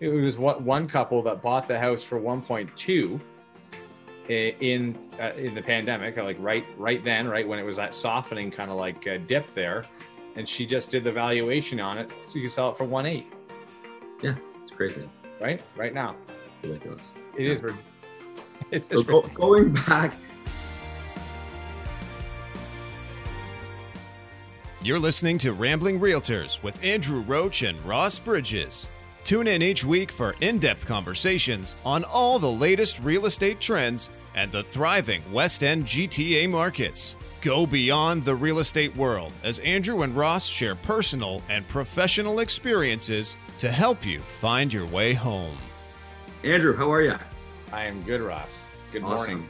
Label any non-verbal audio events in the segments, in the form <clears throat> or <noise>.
it was one, one couple that bought the house for 1.2 in uh, in the pandemic, like right right then, right when it was that softening kind of like uh, dip there, and she just did the valuation on it, so you can sell it for one eight. Yeah, it's crazy. Right, right now. Ridiculous. It yeah. is. <laughs> It's so go, going back. You're listening to Rambling Realtors with Andrew Roach and Ross Bridges. Tune in each week for in depth conversations on all the latest real estate trends and the thriving West End GTA markets. Go beyond the real estate world as Andrew and Ross share personal and professional experiences to help you find your way home. Andrew, how are you? I am good, Ross. Good awesome. morning.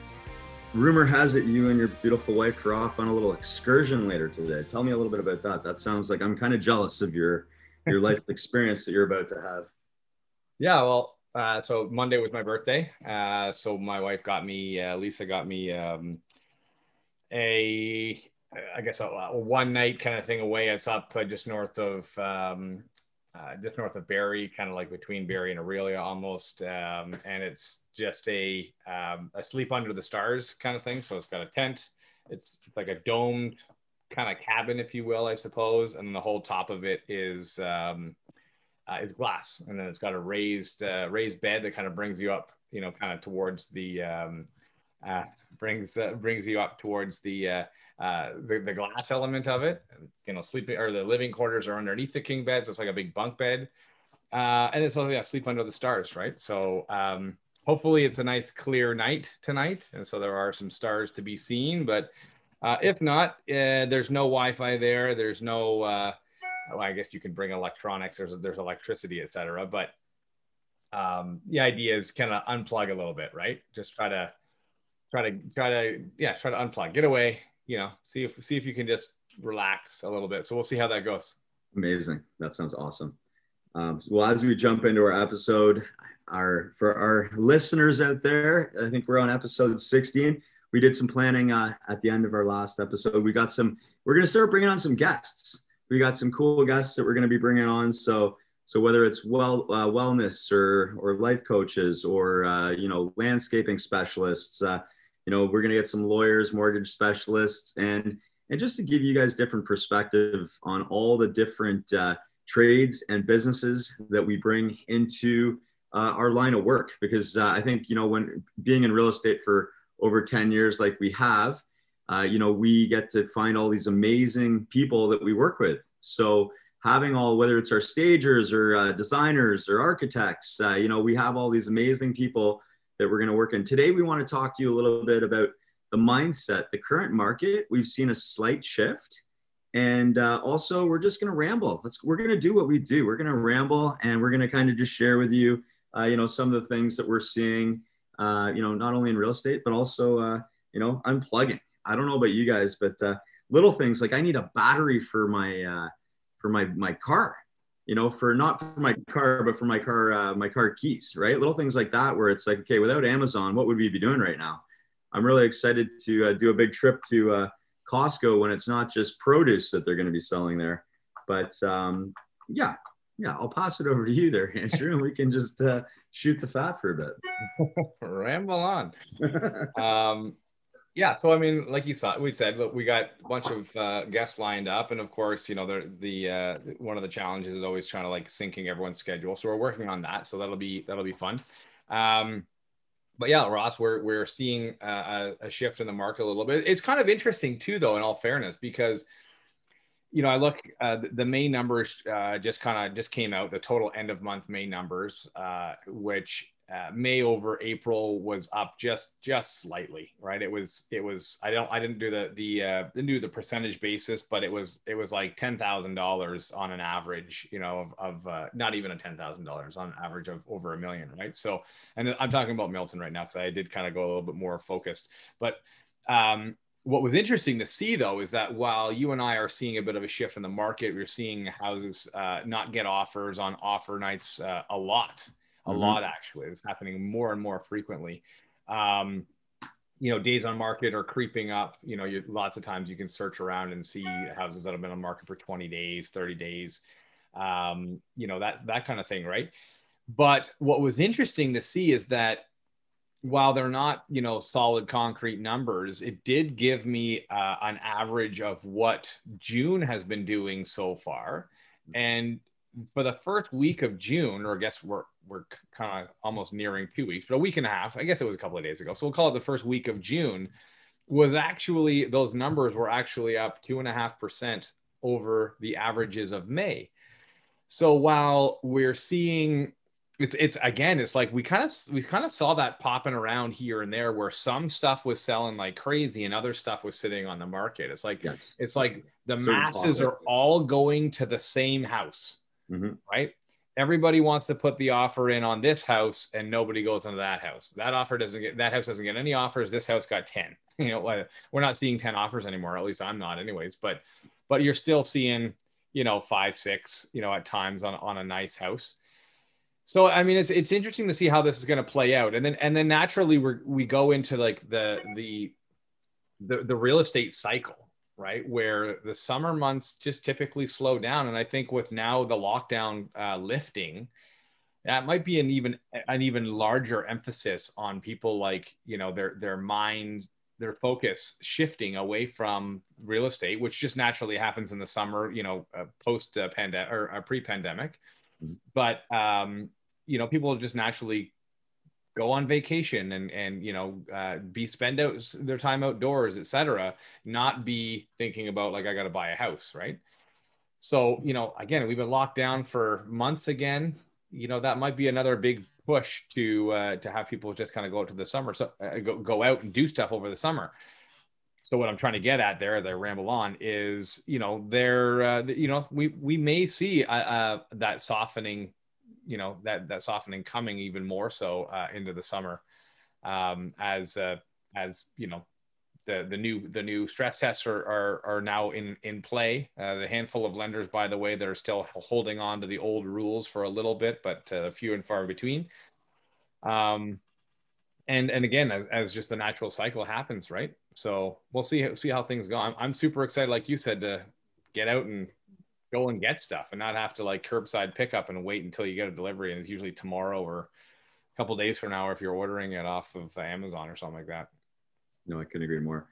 Rumor has it you and your beautiful wife are off on a little excursion later today. Tell me a little bit about that. That sounds like I'm kind of jealous of your your life experience that you're about to have. Yeah, well, uh, so Monday was my birthday. Uh, so my wife got me, uh, Lisa got me um, a, I guess a, a, one night kind of thing away. It's up uh, just north of, um, uh, just north of Barrie, kind of like between Barrie and Orillia almost. Um, and it's just a, um, a sleep under the stars kind of thing. So it's got a tent. It's like a domed kind of cabin, if you will, I suppose. And the whole top of it is, um, uh, is glass, and then it's got a raised uh, raised bed that kind of brings you up, you know, kind of towards the um, uh, brings uh, brings you up towards the, uh, uh, the the glass element of it. You know, sleeping or the living quarters are underneath the king bed, so it's like a big bunk bed, uh, and it's also yeah, sleep under the stars, right? So um, hopefully it's a nice clear night tonight, and so there are some stars to be seen, but. Uh, if not, uh, there's no Wi-Fi there. There's no uh, well, I guess you can bring electronics. There's there's electricity, etc. But um, the idea is kind of unplug a little bit, right? Just try to try to try to yeah try to unplug, get away. You know, see if see if you can just relax a little bit. So we'll see how that goes. Amazing. That sounds awesome. Um, well, as we jump into our episode, our for our listeners out there, I think we're on episode 16. We did some planning uh, at the end of our last episode. We got some. We're to start bringing on some guests we got some cool guests that we're to be bringing on. So so whether it's well uh, wellness or or life coaches or uh, you know landscaping specialists, uh, you know we're to get some lawyers, mortgage specialists, and and just to give you guys different perspective on all the different uh, trades and businesses that we bring into uh, our line of work. Because uh, I think you know when being in real estate for over 10 years like we have uh, you know, we get to find all these amazing people that we work with. So having all, whether it's our stagers or uh, designers or architects, uh, you know, we have all these amazing people that we're going to work in. Today, we want to talk to you a little bit about the mindset, the current market. We've seen a slight shift. And uh, also, we're just going to ramble. Let's, we're going to do what we do. We're going to ramble and we're going to kind of just share with you, uh, you know, some of the things that we're seeing, uh, you know, not only in real estate, but also, you know, unplugging I don't know about you guys, but uh, little things like I need a battery for my uh, for my my car. You know, for not for my car, but for my car uh, my car keys, right? Little things like that, where it's like, okay, without Amazon, what would we be doing right now? I'm really excited to uh, do a big trip to uh, Costco when it's not just produce that they're going to be selling there, but um, yeah, yeah, I'll pass it over to you there, Andrew, and we can just uh, shoot the fat for a bit. <laughs> Ramble on. um, yeah, so I mean, like you saw, we said, look, we got a bunch of uh, guests lined up, and of course, you know, the the uh, one of the challenges is always trying to like syncing everyone's schedule. So we're working on that. So that'll be that'll be fun. Um, but yeah, Ross, we're we're seeing a, a shift in the market a little bit. It's kind of interesting too, though, in all fairness, because you know, I look uh, the May numbers uh, just kind of just came out. The total end of month May numbers, uh, which uh, May over April was up just just slightly, right? It was it was I don't I didn't do the the uh, didn't do the percentage basis, but it was it was like ten thousand dollars on an average, you know, of, of uh, not even a ten thousand dollars on average of over a million, right? So, and I'm talking about Milton right now because I did kind of go a little bit more focused, but um, what was interesting to see though is that while you and I are seeing a bit of a shift in the market, we're seeing houses uh, not get offers on offer nights uh, a lot a mm-hmm. lot actually. It's happening more and more frequently. Um, you know, days on market are creeping up. You know, you, lots of times you can search around and see houses that have been on market for 20 days, 30 days, um, you know, that, that kind of thing, right? but what was interesting to see is that while they're not you know solid concrete numbers it did give me uh, an average of what june has been doing so far. And for the first week of june or i guess we're we're kind of almost nearing two weeks but a week and a half i guess it was a couple of days ago. So we'll call it the first week of june was actually those numbers were actually up two and a half percent over the averages of may. So while we're seeing it's it's again it's like we kind of we kind of saw that popping around here and there where some stuff was selling like crazy and other stuff was sitting on the market. It's like yes. it's like the Certain masses are all going to the same house mm-hmm. right? Everybody wants to put the offer in on this house and nobody goes into that house. That offer doesn't get that house doesn't get any offers. This house got 10 <laughs> you know we're not seeing 10 offers anymore at least i'm not anyways but but you're still seeing you know five six you know at times on on a nice house so I mean, it's it's interesting to see how this is going to play out, and then and then naturally we we go into like the the the the real estate cycle, right? Where the summer months just typically slow down, and I think with now the lockdown uh, lifting, that might be an even an even larger emphasis on people like you know their their mind their focus shifting away from real estate, which just naturally happens in the summer, you know, uh, post uh, pandemic or uh, pre pandemic. Mm-hmm. But um, you know people just naturally go on vacation and and you know uh, be spend out their time outdoors etc not be thinking about like i got to buy a house right? So you know again we've been locked down for months again. You know that might be another big push to uh, to have people just kind of go out to the summer so uh, go, go out and do stuff over the summer. So what i'm trying to get at there as I ramble on is you know there uh, you know we we may see uh, uh, that softening you know that that softening coming even more so uh, into the summer um, as uh, as you know the the new the new stress tests are are, are now in in play. Uh, the handful of lenders, by the way, that are still holding on to the old rules for a little bit, but uh, few and far between. Um, and and again, as, as just the natural cycle happens, right? So we'll see see how things go. I'm, I'm super excited, like you said, to get out and go and get stuff and not have to like curbside pickup and wait until you get a delivery. And it's usually tomorrow or a couple days from now if you're ordering it off of Amazon or something like that. No, I couldn't agree more.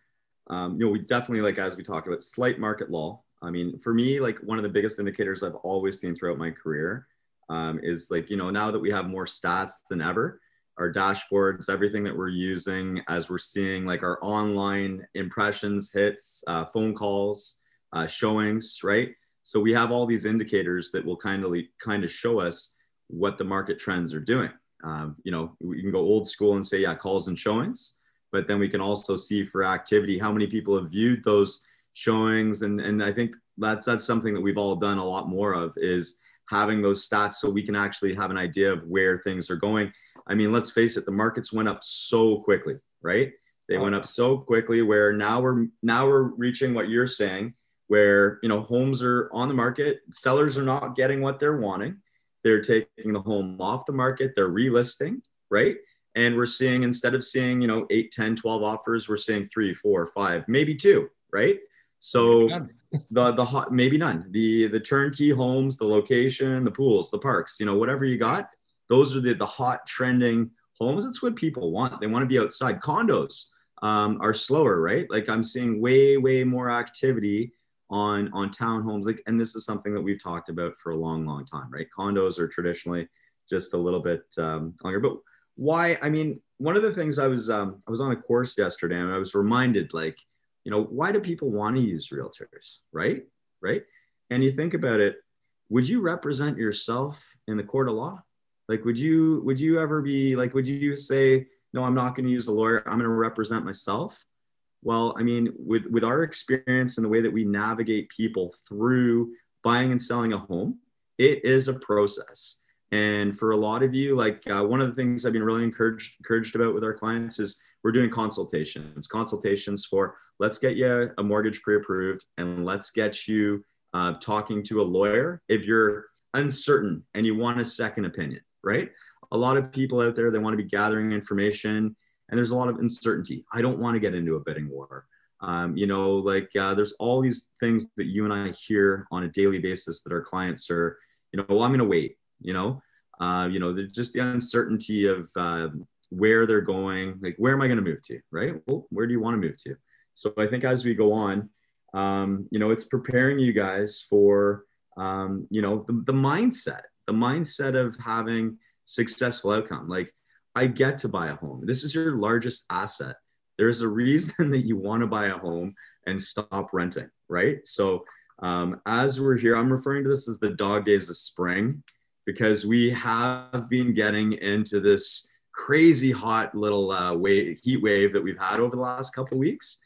Um, you know, we definitely like as we talked about slight market lull. I mean, for me, like one of the biggest indicators I've always seen throughout my career um, is like you know now that we have more stats than ever, our dashboards, everything that we're using as we're seeing like our online impressions, hits, uh, phone calls, uh, showings, right? So we have all these indicators that will kind of kind of show us what the market trends are doing. Um, you know, we can go old school and say, yeah, calls and showings, but then we can also see for activity how many people have viewed those showings, and and I think that's that's something that we've all done a lot more of is having those stats so we can actually have an idea of where things are going. I mean, let's face it, the markets went up so quickly, right? They went up so quickly where now we're now we're reaching what you're saying where you know homes are on the market sellers are not getting what they're wanting. They're taking the home off the market they're relisting right? And we're seeing instead of seeing you know 8 10 12 offers we're seeing three four five maybe two right? So <laughs> the the hot maybe none. The the turnkey homes the location the pools the parks you know whatever you got those are the the hot trending homes. It's what people want. They want to be outside. Condos um, are slower right? Like i'm seeing way way more activity on on townhomes like and this is something that we've talked about for a long long time right? Condos are traditionally just a little bit um, longer but why i mean one of the things i was um, i was on a course yesterday and i was reminded like you know why do people want to use realtors right? Right? And you think about it would you represent yourself in the court of law? Like would you would you ever be like would you say no i'm not going to use a lawyer. I'm going to represent myself well, I mean, with, with our experience and the way that we navigate people through buying and selling a home, it is a process. And for a lot of you, like uh, one of the things I've been really encouraged encouraged about with our clients is we're doing consultations, consultations for let's get you a mortgage pre-approved and let's get you uh, talking to a lawyer if you're uncertain and you want a second opinion, right? A lot of people out there they want to be gathering information and there's a lot of uncertainty. I don't want to get into a bidding war. Um, you know, like uh, there's all these things that you and I hear on a daily basis that our clients are, you know, well, I'm going to wait. You know, Uh, you know, just the uncertainty of uh, where they're going. Like, where am I going to move to? Right? Well, where do you want to move to? So I think as we go on, um, you know, it's preparing you guys for, um, you know, the, the mindset, the mindset of having successful outcome. Like, I get to buy a home. This is your largest asset. There's a reason <laughs> that you want to buy a home and stop renting, right? So um, as we're here, I'm referring to this as the dog days of spring because we have been getting into this crazy hot little uh, wave, heat wave that we've had over the last couple weeks.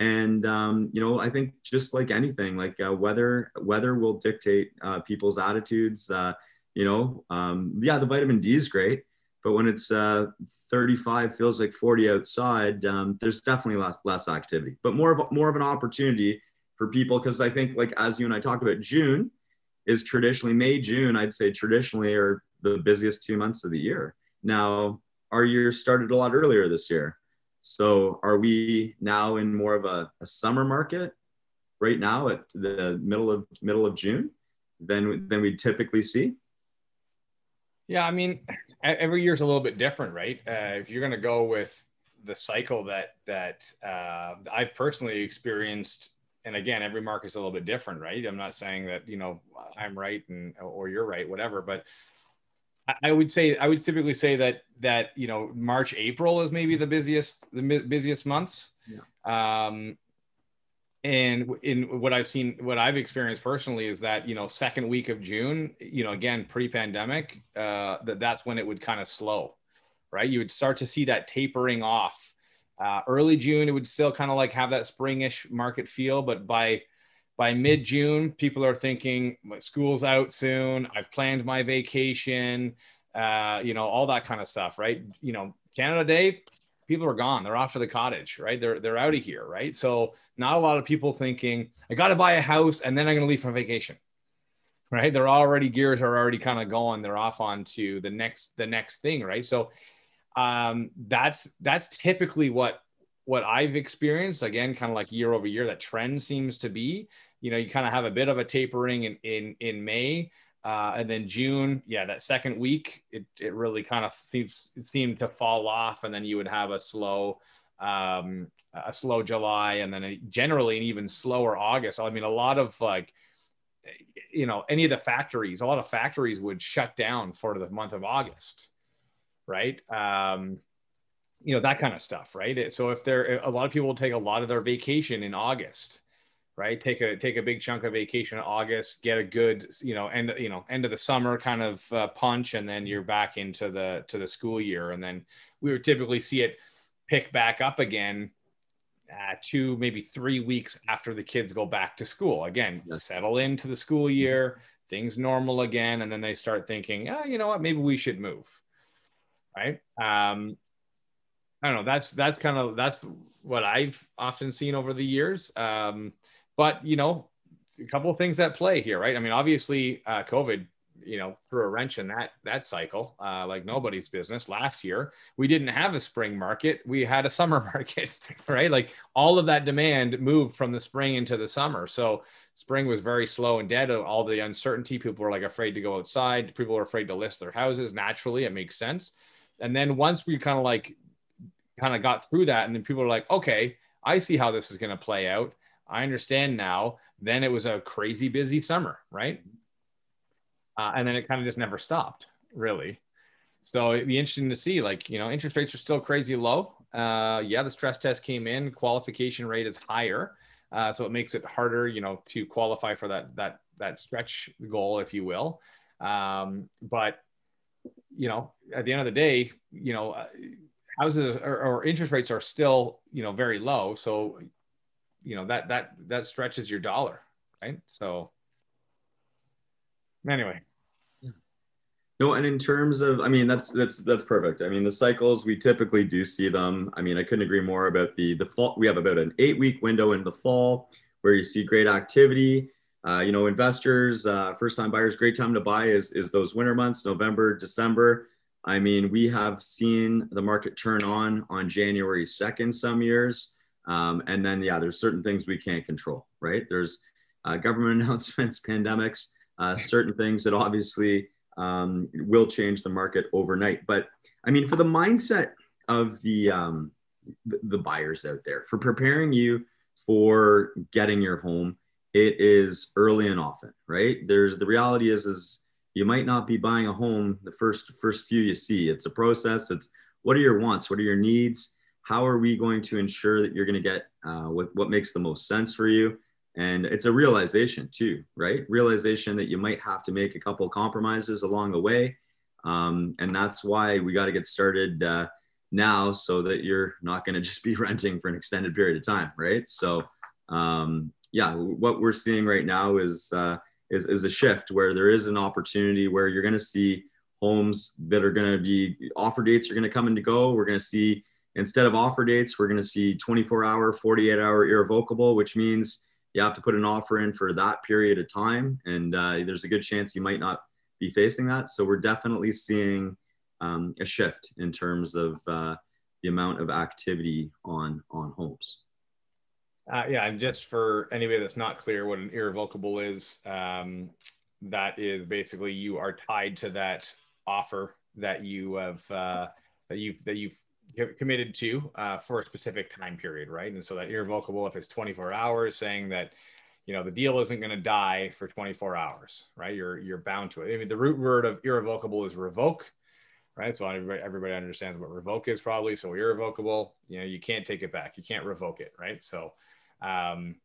And um, you know, I think just like anything, like uh, weather, weather will dictate uh, people's attitudes. Uh, you know, um, yeah, the vitamin D is great, but when it's uh, 35, feels like 40 outside, um, there's definitely less less activity. But more of more of an opportunity for people because I think like as you and I talked about, June is traditionally May, June. I'd say traditionally are the busiest two months of the year. Now our year started a lot earlier this year. So are we now in more of a, a summer market right now at the middle of middle of June than than we typically see? Yeah, I mean, every year is a little bit different, right? Uh, if you're going to go with the cycle that that uh, I've personally experienced, and again, every market's a little bit different, right? I'm not saying that you know I'm right and or you're right, whatever, but I would say I would typically say that that you know March April is maybe the busiest the busiest months. Yeah. Um, and in what I've seen, what I've experienced personally is that you know second week of June, you know again pre-pandemic, uh, that that's when it would kind of slow, right? You would start to see that tapering off. Uh, early June, it would still kind of like have that springish market feel, but by by mid June, people are thinking my school's out soon. I've planned my vacation, uh, you know, all that kind of stuff, right? You know, Canada Day, people are gone. They're off to the cottage, right? They're they're out of here, right? So not a lot of people thinking I got to buy a house and then I'm to leave for vacation, right? They're already gears are already kind of going. They're off onto the next the next thing, right? So um, that's that's typically what what I've experienced, again, kind of like year over year, that trend seems to be, you know, you kind of have a bit of a tapering in in, in May. Uh, and then June, yeah, that second week, it, it really kind of seems, seemed to fall off, and then you would have a slow, um, a slow July, and then a, generally an even slower August. I mean, a lot of like, you know, any of the factories, a lot of factories would shut down for the month of August, right? Um, you know that kind of stuff right so if there a lot of people will take a lot of their vacation in august right take a take a big chunk of vacation in august get a good you know end you know end of the summer kind of uh, punch and then you're back into the to the school year and then we would typically see it pick back up again uh, two maybe three weeks after the kids go back to school again yes. settle into the school year things normal again and then they start thinking oh, you know what maybe we should move right um, I don't know. That's that's kind of that's what I've often seen over the years. Um, but you know, a couple of things at play here, right? I mean, obviously, uh, COVID, you know, threw a wrench in that that cycle, uh, like nobody's business. Last year, we didn't have a spring market; we had a <laughs> summer market, right? Like all of that demand moved from the spring into the summer. So spring was very slow and dead. All the uncertainty, people were like afraid to go outside. People were afraid to list their houses. Naturally, it makes sense. And then once we kind of like kind of got through that and then people are like okay i see how this is going to play out i understand now then it was a crazy busy summer right? Uh, and then it kind of just never stopped really. So it'd be interesting to see like you know interest rates are still crazy low. Uh, yeah the stress test came in qualification rate is higher. Uh, so it makes it harder you know to qualify for that that that stretch goal if you will. Um, but you know at the end of the day you know houses or, or interest rates are still you know very low. So you know that that that stretches your dollar right? So anyway. No and in terms of i mean that's that's that's perfect. I mean the cycles we typically do see them. I mean i couldn't agree more about the the fall we have about an eight week window in the fall where you see great activity. Uh, you know investors uh, first time buyers great time to buy is is those winter months november december. I mean, we have seen the market turn on on January 2nd some years. Um, and then, yeah, there's certain things we can't control, right? There's uh, government <laughs> announcements, pandemics, uh, certain things that obviously um, will change the market overnight. But I mean, for the mindset of the, um, the, the buyers out there, for preparing you for getting your home, it is early and often, right? There's the reality is is you might not be buying a home the first first few you see. It's a process. It's what are your wants? What are your needs? How are we going to ensure that you're going to get uh, what what makes the most sense for you? And it's a realization too, right? Realization that you might have to make a couple compromises along the way, um, and that's why we got to get started uh, now, so that you're not going <laughs> to just be renting for an extended period of time, right? So. Um, yeah, what we're seeing right now is uh, is is a shift where there is an opportunity where you're going to see homes that are going to be offer dates are going to come and go. We're going to see instead of offer dates, we're going to see 24 hour, 48 hour irrevocable, which means you have to put an offer in for that period of time, and uh, there's a good chance you might not be facing that. So we're definitely seeing um, a shift in terms of uh, the amount of activity on on homes. Uh, yeah, and just for anybody that's not clear what an irrevocable is, um, that is basically you are tied to that offer that you have uh, that you've that you've committed to uh, for a specific time period, right? And so that irrevocable, if it's 24 hours, saying that you know the deal isn't going to die for 24 hours, right? You're you're bound to it. I mean, the root word of irrevocable is revoke, right? So everybody, everybody understands what revoke is probably. So irrevocable, you know, you can't take it back. You can't revoke it, right? So um,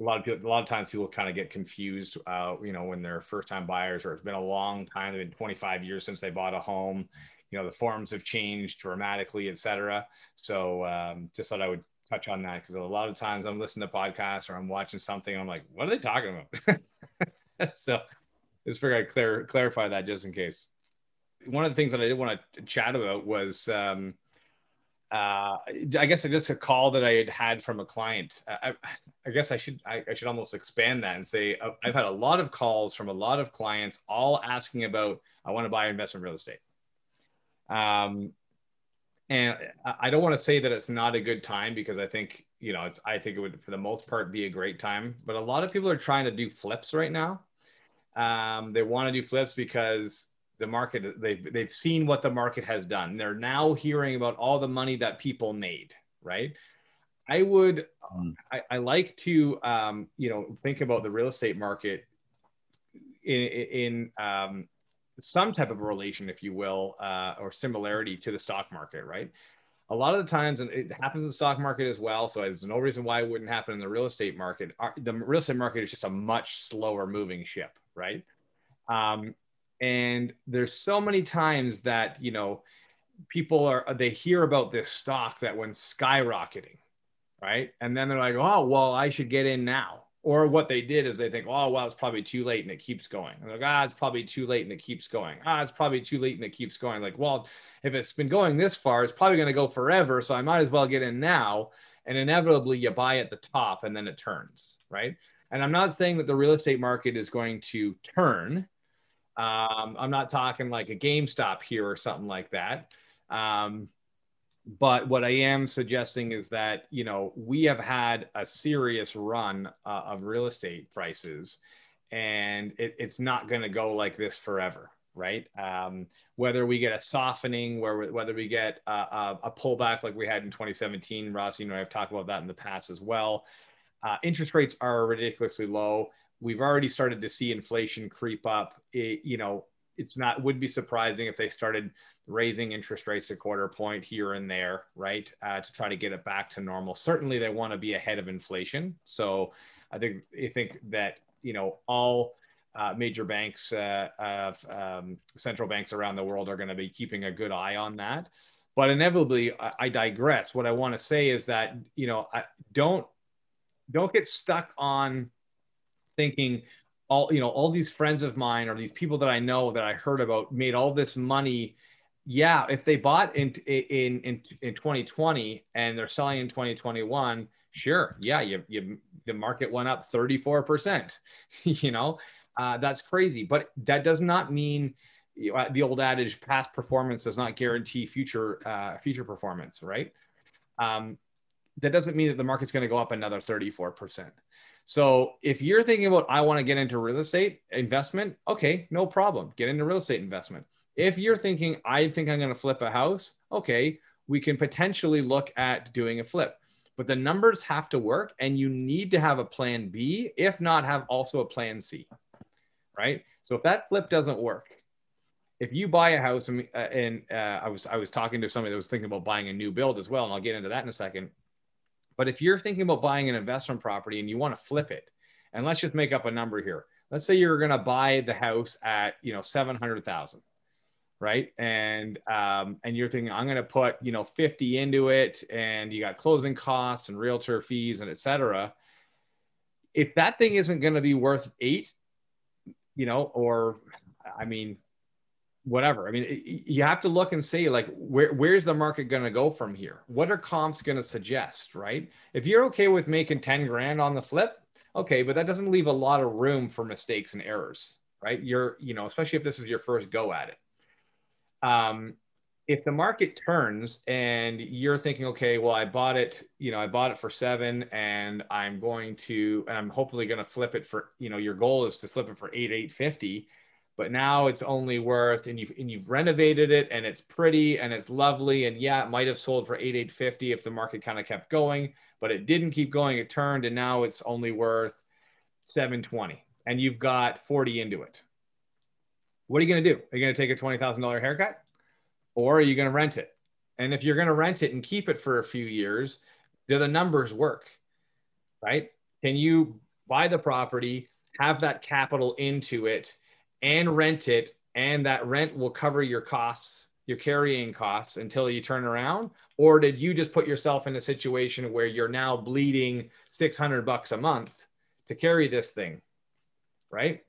a lot of people, a lot of times people kind of get confused, uh, you know, when they're first time buyers or it's been a long time, it's been 25 years since they bought a home. You know, the forms have changed dramatically, et cetera. So um, just thought I would touch on that because a lot of times I'm listening to podcasts or I'm watching something. I'm like, what are they talking about? <laughs> so just figured I'd clear, clarify that just in case one of the things that I did want to chat about was um, uh, I guess just a call that I had had from a client. I, I guess I should I, I, should almost expand that and say uh, I've had a lot of calls from a lot of clients, all asking about I want to buy investment real estate. Um, and I don't want to say that it's not a good time because I think you know it's I think it would for the most part be a great time. But a lot of people are trying to do flips right now. Um, they want to do flips because the market they've they've seen what the market has done they're now hearing about all the money that people made right i would mm. I, I, like to um, you know think about the real estate market in, in um, some type of relation if you will uh, or similarity to the stock market right? A lot of the times and it happens in the stock market as well so there's no reason why it wouldn't happen in the real estate market. The real estate market is just a much slower moving ship right? Um, and there's so many times that you know people are they hear about this stock that went skyrocketing right? And then they're like oh well i should get in now or what they did is they think oh well it's probably too late and it keeps going. And they're like ah it's probably too late and it keeps going. Ah it's probably too late and it keeps going. Like well if it's been going this far it's probably going to go forever so i might as well get in now. And inevitably you buy at the top and then it turns right? And i'm not saying that the real estate market is going to turn. Um, I'm not talking like a GameStop here or something like that. Um, but what I am suggesting is that you know we have had a serious run uh, of real estate prices, and it, it's not going to go like this forever, right? Um, whether we get a softening, where whether we get a, a, a, pullback like we had in 2017, Ross, you know I've talked about that in the past as well. Uh, interest rates are ridiculously low we've already started to see inflation creep up. It, you know, it's not would be surprising if they started raising interest rates a quarter point here and there, right, uh, to try to get it back to normal. Certainly, they want to be ahead of inflation. So, I think I think that you know all uh, major banks, uh, of um, central banks around the world are going to be keeping a good eye on that. But inevitably, I, I digress. What I want to say is that you know, I, don't don't get stuck on thinking all you know all these friends of mine or these people that I know that I heard about made all this money. Yeah, if they bought in in in in 2020 and they're selling in 2021, sure, yeah, you, you the market went up 34 percent. <laughs> you know, uh, that's crazy, but that does not mean the old adage past performance does not guarantee future uh, future performance, right? Um, that doesn't mean that the market's going to go up another 34%. So if you're thinking about, I want to get into real estate investment, okay, no problem. Get into real estate investment. If you're thinking, I think I'm going to flip a house, okay, we can potentially look at doing a flip. But the numbers have to work and you need to have a plan B, if not, have also a plan C, right? So if that flip doesn't work, if you buy a house and, uh, and uh, I was I was talking to somebody that was thinking about buying a new build as well, and I'll get into that in a second. But if you're thinking about buying an investment property and you want to flip it, and let's just make up a number here. Let's say you're going to buy the house at you know seven hundred thousand, right? And um, and you're thinking I'm going to put you know fifty into it, and you got closing costs and realtor fees and etc. If that thing isn't going to be worth eight, you know, or I mean, whatever. I mean, you have to look and see like where where's the market going to go from here? What are comps going to suggest, right? If you're okay with making 10 grand on the flip, okay, but that doesn't leave a lot of room for mistakes and errors, right? You're, you know, especially if this is your first go at it. Um, if the market turns and you're thinking, okay, well, I bought it, you know, I bought it for seven and I'm going to, and I'm hopefully going to flip it for, you know, your goal is to flip it for eight, 850 but now it's only worth and you've and you've renovated it and it's pretty and it's lovely and yeah it might have sold for 8 850 if the market kind of kept going but it didn't keep going it turned and now it's only worth 720 and you've got 40 into it. What are you going to do? Are you going to take a $20000 haircut or are you going to rent it? And if you're going to rent it and keep it for a few years do the numbers work right? Can you buy the property have that capital into it and rent it and that rent will cover your costs your carrying costs until you turn around? Or did you just put yourself in a situation where you're now bleeding 600 bucks a month to carry this thing right?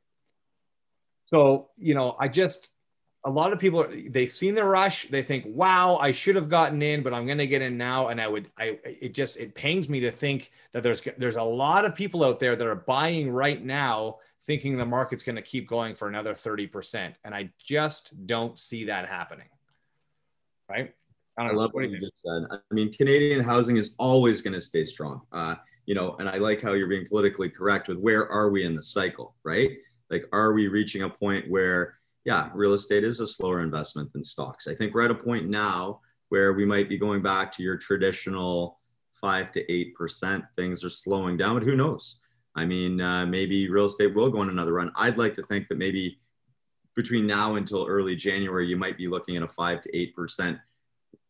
So you know i just a lot of people they've seen the rush. They think wow i should have gotten in but i'm going to get in now. And i would i it just it pains me to think that there's there's a lot of people out there that are buying right now thinking the market's going to keep going for another 30%. And I just don't see that happening. Right. I, I love what, what you just said. I mean, Canadian housing is always going to stay strong. Uh, you know, and I like how you're being politically correct with where are we in the cycle, right? Like, are we reaching a point where, yeah, real estate is a slower investment than stocks? I think we're at a point now where we might be going back to your traditional five to eight percent. Things are slowing down, but who knows? I mean, uh, maybe real estate will go on another run. I'd like to think that maybe between now until early January, you might be looking at a five to eight percent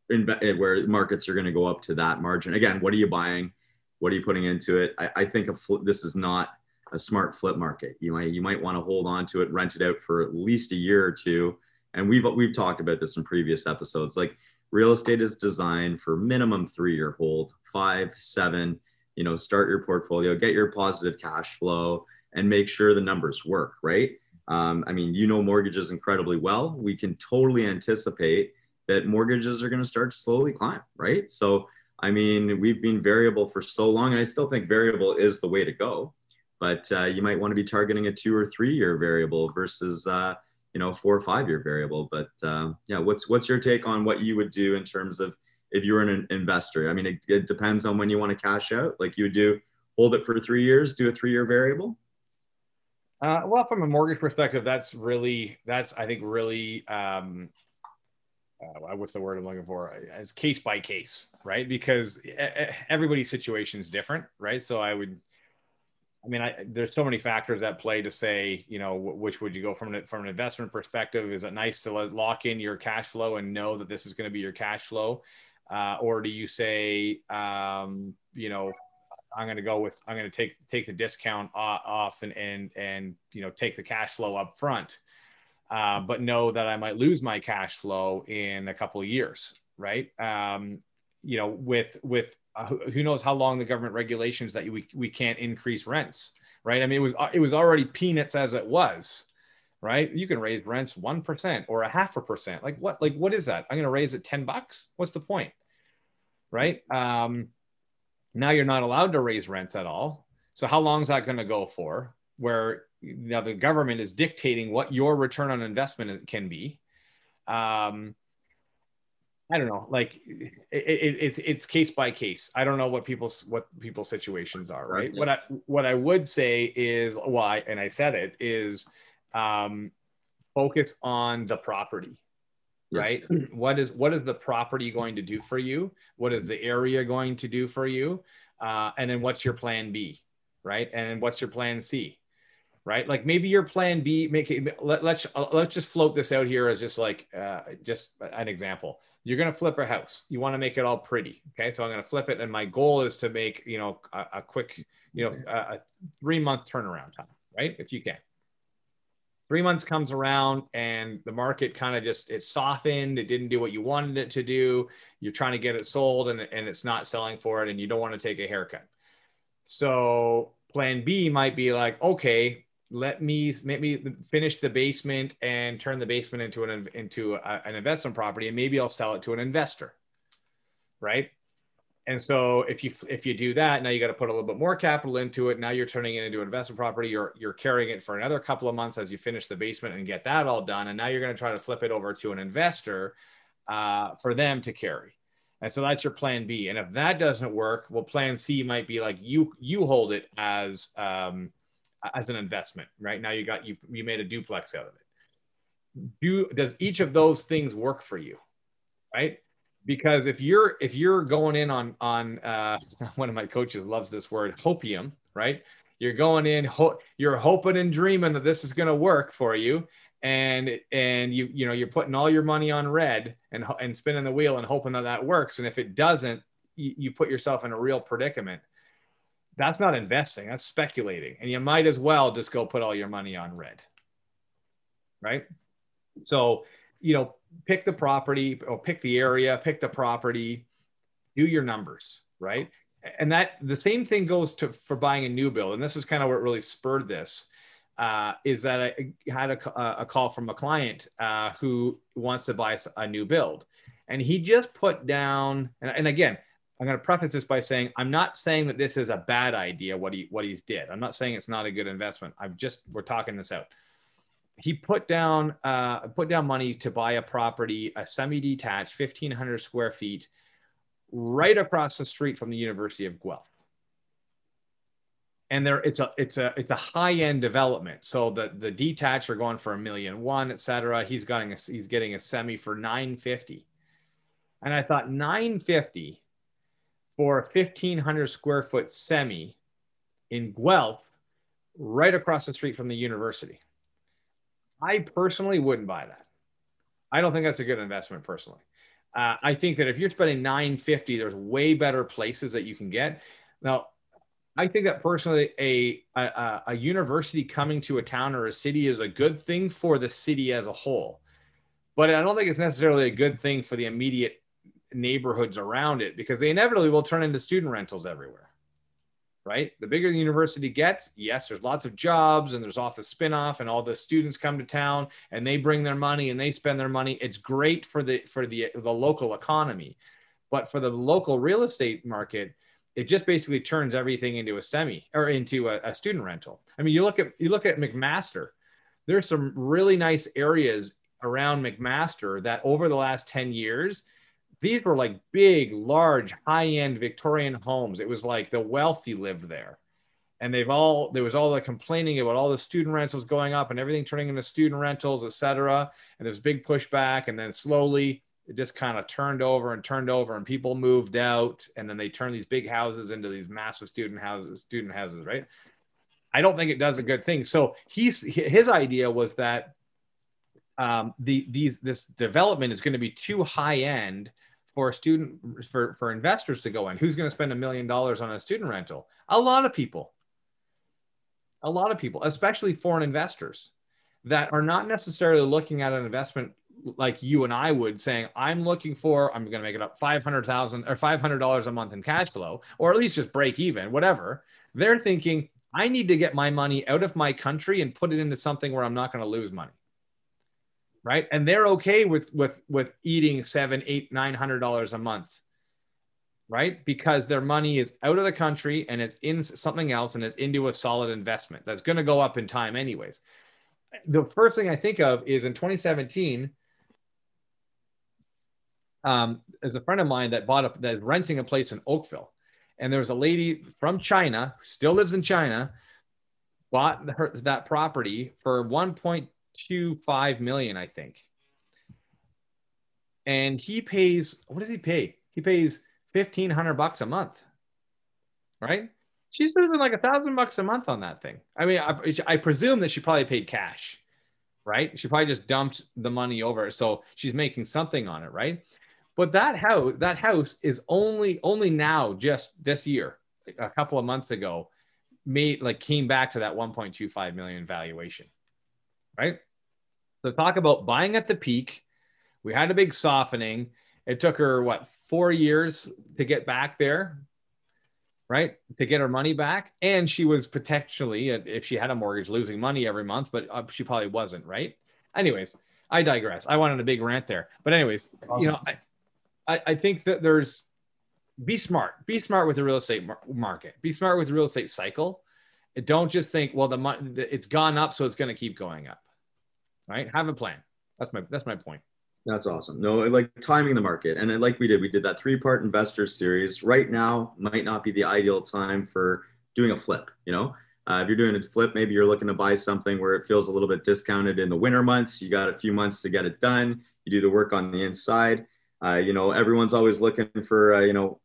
eh, where markets are going to go up to that margin. Again, what are you buying? What are you putting into it? I, I think flip, this is not a smart flip market. You might you might want to hold on to it, rent it out for at least a year or two. And we've we've talked about this in previous episodes. Like real estate is designed for minimum three year hold, five, seven you know start your portfolio get your positive cash flow and make sure the numbers work right? Um, i mean you know mortgages incredibly well. We can totally anticipate that mortgages are going to start to slowly climb right? So i mean we've been variable for so long and i still think variable is the way to go. But uh, you might want to be targeting a two or three year variable versus uh, you know four or five year variable. But uh, yeah what's what's your take on what you would do in terms of if you were an investor? I mean, it, it depends on when you want to cash out. Like you would do, hold it for three years, do a three year variable. Uh, well, from a mortgage perspective, that's really that's I think really um, uh, what's the word I'm looking for? It's case by case, right? Because everybody's situation is different, right? So I would, I mean, I, there's so many factors that play to say, you know, which would you go from an, from an investment perspective? Is it nice to lock in your cash flow and know that this is going to be your cash flow? Uh, or do you say, um, you know, I'm going to go with I'm going to take take the discount off and and and you know take the cash flow up front, uh, but know that I might lose my cash flow in a couple of years, right? Um, you know, with with uh, who knows how long the government regulations that we we can't increase rents, right? I mean, it was it was already peanuts as it was, right? You can raise rents 1% or a half a percent. Like what, like what is that? I'm going to raise it 10 bucks. What's the point? Right. Um, now you're not allowed to raise rents at all. So how long is that going to go for? Where now the government is dictating what your return on investment can be. Um, I don't know, like it, it, it's it's case by case. I don't know what people's what people's situations are, right? What I what I would say is why, and I said it is, um, focus on the property, yes. right? <clears throat> what is what is the property going to do for you? What is the area going to do for you? Uh, and then what's your plan B, right? And what's your plan C? right? Like maybe your plan B, make it, let, let's, uh, let's just float this out here as just like, uh, just an example. You're going to flip a house. You want to make it all pretty. Okay. So I'm going to flip it. And my goal is to make, you know, a, a quick, you know, a, a three month turnaround time, right? If you can. Three months comes around and the market kind of just, it softened. It didn't do what you wanted it to do. You're trying to get it sold and, and it's not selling for it and you don't want to take a haircut. So plan B might be like, okay, let me let me finish the basement and turn the basement into an into a, an investment property and maybe I'll sell it to an investor right and so if you if you do that now you got to put a little bit more capital into it now you're turning it into investment property you're you're carrying it for another couple of months as you finish the basement and get that all done and now you're going to try to flip it over to an investor uh, for them to carry and so that's your plan b and if that doesn't work well plan c might be like you you hold it as um, as an investment. Right now, you got you you made a duplex out of it. Do does each of those things work for you? Right? Because if you're if you're going in on on uh, <laughs> one of my coaches loves this word hopium, right? You're going in, ho- you're hoping and dreaming that this is going to work for you, and and you you know you're putting all your money on red and and spinning the wheel and hoping that that works. And if it doesn't, you, you put yourself in a real predicament that's not investing that's speculating and you might as well just go put all your money on red right so you know pick the property or pick the area pick the property do your numbers right and that the same thing goes to for buying a new build and this is kind of what really spurred this uh, is that I had a, a call from a client uh, who wants to buy a new build and he just put down and, and again I'm going to preface this by saying I'm not saying that this is a bad idea what he what he's did. I'm not saying it's not a good investment. I'm just we're talking this out. He put down uh, put down money to buy a property, a semi-detached, 1,500 square feet, right across the street from the University of Guelph. And there, it's a it's a it's a high end development. So the the detached are going for a million one, et cetera. He's getting a he's getting a semi for 950. And I thought 950 for a 1500 square foot semi in Guelph, right across the street from the university. I personally wouldn't buy that. I don't think that's a good investment personally. Uh, I think that if you're spending 950, there's way better places that you can get. Now, I think that personally, a, a, a university coming to a town or a city is a good thing for the city as a whole. But I don't think it's necessarily a good thing for the immediate neighborhoods around it because they inevitably will turn into student rentals everywhere. Right? The bigger the university gets, yes, there's lots of jobs and there's off the spinoff and all the students come to town and they bring their money and they spend their money. It's great for the for the the local economy. But for the local real estate market, it just basically turns everything into a semi or into a, a student rental. I mean, you look at you look at McMaster. There's some really nice areas around McMaster that over the last 10 years these were like big, large, high-end Victorian homes. It was like the wealthy lived there. And they've all there was all the complaining about all the student rentals going up and everything turning into student rentals, et cetera. And there's big pushback. And then slowly it just kind of turned over and turned over and people moved out. And then they turned these big houses into these massive student houses, student houses, right? I don't think it does a good thing. So he's his idea was that um, the these this development is going to be too high end for a student for, for investors to go in. Who's going to spend a million dollars on a student rental? A lot of people. A lot of people especially foreign investors that are not necessarily looking at an investment like you and I would saying I'm looking for I'm going to make it up 500,000 or $500 a month in cash flow or at least just break even whatever. They're thinking I need to get my money out of my country and put it into something where I'm not going to lose money right? And they're okay with with with eating seven, eight, nine hundred dollars a month, right? Because their money is out of the country and it's in something else and it's into a solid investment that's going to go up in time, anyways. The first thing I think of is in 2017. um, there's a friend of mine that bought a that is renting a place in Oakville, and there was a lady from China who still lives in China, bought her that property for 1.25 million, I think. And he pays what does he pay? He pays 1500 bucks a month. Right? She's losing like a thousand bucks a month on that thing. I mean, I, I presume that she probably paid cash, right? She probably just dumped the money over, so she's making something on it, right? But that house, that house is only only now, just this year, a couple of months ago, made like came back to that 1.25 million valuation, right? So talk about buying at the peak. We had a big softening. It took her what four years to get back there, right? To get her money back, and she was potentially, if she had a mortgage, losing money every month, but uh, she probably wasn't, right? Anyways, I digress. I wanted a big rant there, but anyways, you know, I, I, I think that there's be smart. Be smart with the real estate mar- market. Be smart with the real estate cycle. Don't just think, well, the money it's gone up, so it's going to keep going up. Right? Have a plan. That's my that's my point. That's awesome. No, like timing the market, and like we did, we did that three-part investor series. Right now might not be the ideal time for doing a flip. You know, uh, if you're doing a flip, maybe you're looking to buy something where it feels a little bit discounted in the winter months. You got a few months to get it done. You do the work on the inside uh, you know, everyone's always looking for, uh, you know,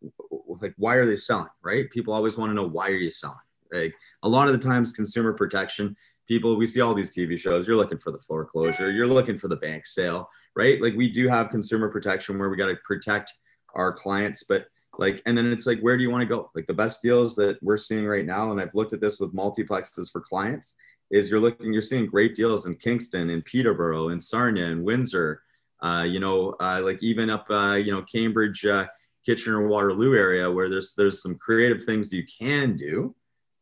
like why are they selling, right? People always want to know why are you selling. Like a lot of the times, consumer protection. People, we see all these TV shows. You're looking for the foreclosure. You're looking for the bank sale, right? Like we do have consumer protection where we got to protect our clients, but like, and then it's like, where do you want to go? Like the best deals that we're seeing right now, and I've looked at this with multiplexes for clients, is you're looking, you're seeing great deals in Kingston, in Peterborough, in Sarnia, in Windsor, uh, you know, uh, like even up, uh, you know, Cambridge, uh, Kitchener, Waterloo area where there's there's some creative things you can do,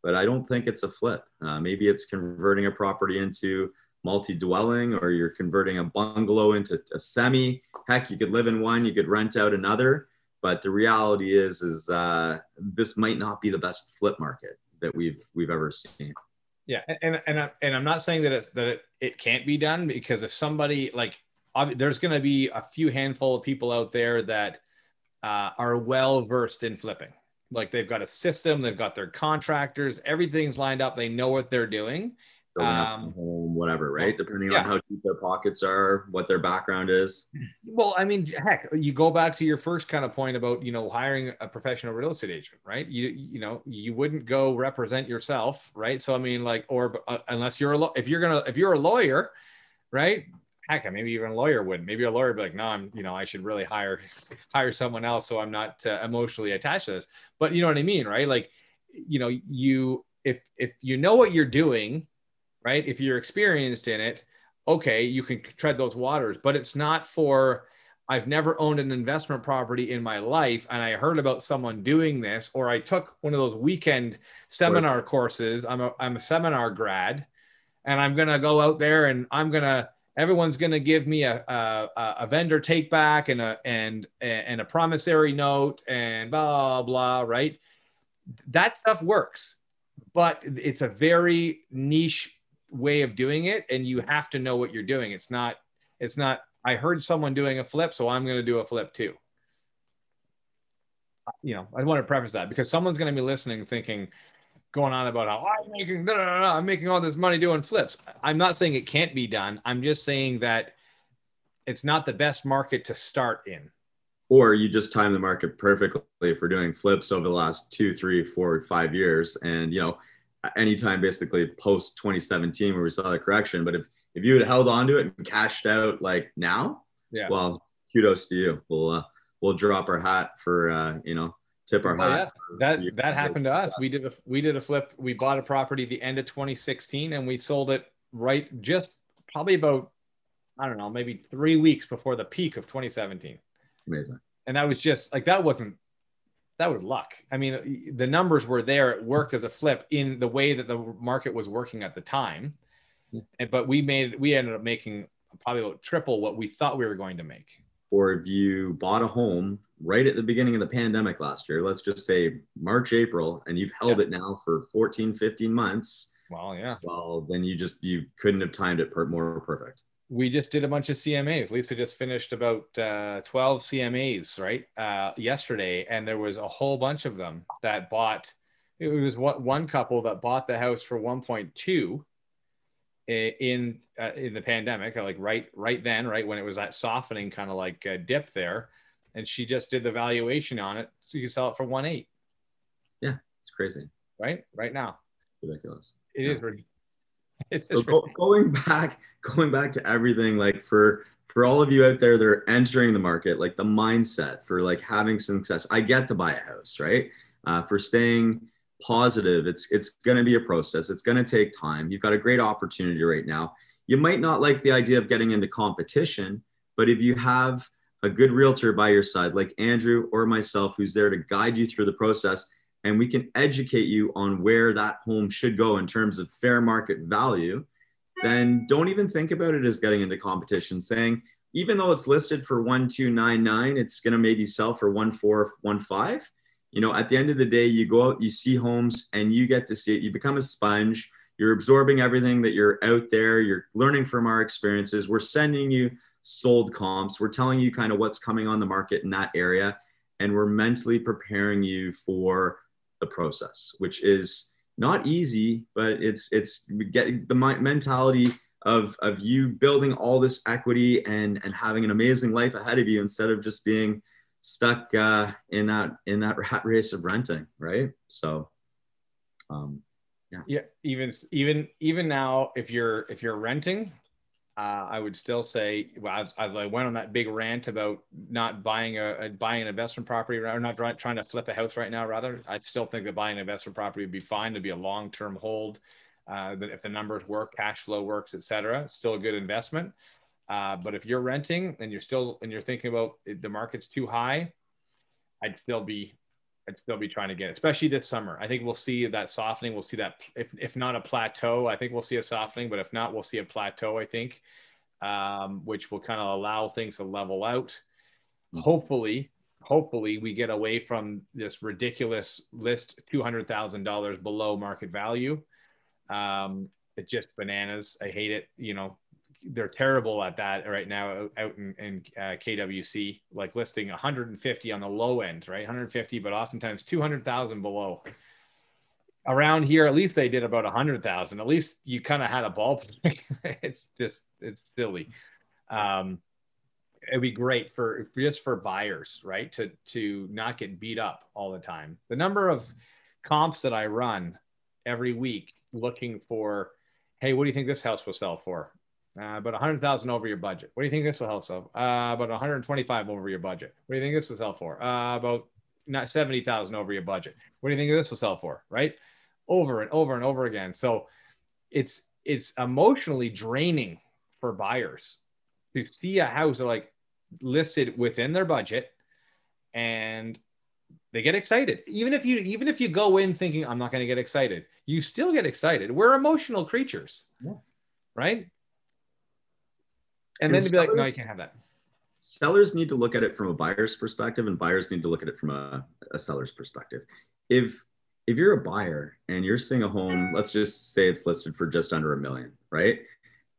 but I don't think it's a flip. Uh, maybe it's converting a property into multi-dwelling, or you're converting a bungalow into a semi. Heck, you could live in one, you could rent out another. But the reality is, is uh, this might not be the best flip market that we've we've ever seen. Yeah, and and I, and I'm not saying that it's that it, it can't be done because if somebody like there's going to be a few handful of people out there that uh, are well versed in flipping. Like they've got a system, they've got their contractors, everything's lined up. They know what they're doing. Um, home, whatever, right? Depending yeah. on how deep their pockets are, what their background is. Well, I mean, heck, you go back to your first kind of point about you know hiring a professional real estate agent, right? You you know you wouldn't go represent yourself, right? So I mean, like, or uh, unless you're a if you're gonna if you're a lawyer, right? Heck, maybe even a lawyer would. Maybe a lawyer would be like, no, I'm, you know, I should really hire <laughs> hire someone else so I'm not uh, emotionally attached to this. But you know what I mean, right? Like, you know, you if if you know what you're doing, right? If you're experienced in it, okay, you can tread those waters. But it's not for I've never owned an investment property in my life, and I heard about someone doing this, or I took one of those weekend seminar courses. I'm a I'm a seminar grad, and I'm gonna go out there and I'm gonna everyone's going to give me a, a, a, vendor take back and a and and a promissory note and blah blah right? That stuff works but it's a very niche way of doing it and you have to know what you're doing. It's not it's not i heard someone doing a flip so i'm going to do a flip too. You know i want to preface that because someone's going to be listening thinking going on about how I'm making I'm making all this money doing flips. I'm not saying it can't be done. I'm just saying that it's not the best market to start in. Or you just time the market perfectly for doing flips over the last two, three, four, five years. And you know, anytime basically post 2017 where we saw the correction. But if if you had held on to it and cashed out like now, yeah, well, kudos to you. We'll uh, we'll drop our hat for uh, you know tip our oh, hat. yeah. That that happened to us. We did a we did a flip. We bought a property the end of 2016 and we sold it right just probably about I don't know, maybe 3 weeks before the peak of 2017. Amazing. And that was just like that wasn't that was luck. I mean, the numbers were there. It worked as a flip in the way that the market was working at the time. Yeah. And but we made we ended up making probably about triple what we thought we were going to make or if you bought a home right at the beginning of the pandemic last year, let's just say March, April, and you've held yeah. it now for 14, 15 months. Well, yeah. Well, then you just, you couldn't have timed it per, more perfect. we just did a bunch of CMAs. Lisa just finished about uh, 12 CMAs, right? Uh, yesterday. And there was a whole bunch of them that bought, it was what one couple that bought the house for 1.2 in, uh, in the pandemic, like right, right then, right when it was that softening kind of like dip there. And she just did the valuation on it. So you can sell it for 1.8. Yeah. It's crazy. Right. Right now. Ridiculous. It yeah. is ridiculous <laughs> it's so go, going back, going back to everything, like for for all of you out there that are entering the market, like the mindset for like having success. I get to buy a house, right? Uh, for staying positive, it's it's going to be a process. It's going to take time. You've got a great opportunity right now. You might not like the idea of getting into competition, but if you have a good realtor by your side, like Andrew or myself, who's there to guide you through the process, and we can educate you on where that home should go in terms of fair market value, then don't even think about it as getting into competition. Saying, even though it's listed for 1299, it's going to maybe sell for 1415. You know, at the end of the day, you go out, you see homes, and you get to see it. You become a sponge. You're absorbing everything that you're out there. You're learning from our experiences. We're sending you sold comps. We're telling you kind of what's coming on the market in that area. And we're mentally preparing you for the process, which is not easy, but it's it's getting the mentality of of you building all this equity and and having an amazing life ahead of you instead of just being stuck uh, in that in that <laughs> rat race of renting, right? So, um, yeah. Yeah. Even even even now, if you're if you're renting, uh, I would still say, well, as, I went on that big rant about not buying a, a buying an investment property or not trying, trying to flip a house right now. Rather, I still think that buying an investment property would be fine to be a long term hold. Uh, that if the numbers work, cash flow works, etc., still a good investment. Uh, but if you're renting and you're still and you're thinking about the market's too high, I'd still be I'd still be trying to get, it, especially this summer. I think we'll see that softening. We'll see that if, if not a plateau, I think we'll see a softening, but if not, we'll see a plateau, I think, um, which will kind of allow things to level out. Mm-hmm. Hopefully, hopefully we get away from this ridiculous list $200,000 below market value. Um, it's just bananas. I hate it. You know, they're terrible at that right now out in, in uh, KWC, like listing 150 on the low end, right? 150, but oftentimes 200,000 below. Around here, at least they did about 100,000. At least you kind of had a ball. <laughs> it's just, it's silly. Um, it'd be great for just for buyers, right? To to not get beat up all the time. The number of comps that I run every week looking for, hey, what do you think this house will sell for? Uh, about 100,000 over your budget. What do you think this will help sell? Uh, about 125 over your budget. What do you think this will sell for? Uh, about not 70,000 over your budget. What do you think this will sell for? Right? Over and over and over again. So it's it's emotionally draining for buyers to see a house like listed within their budget and they get excited. Even if you even if you go in thinking I'm not going to get excited, you still get excited. We're emotional creatures. Yeah. Right? And, and then to be like, no, you can't have that. Sellers need to look at it from a buyer's perspective, and buyers need to look at it from a, a seller's perspective. If if you're a buyer and you're seeing a home, let's just say it's listed for just under a million, right?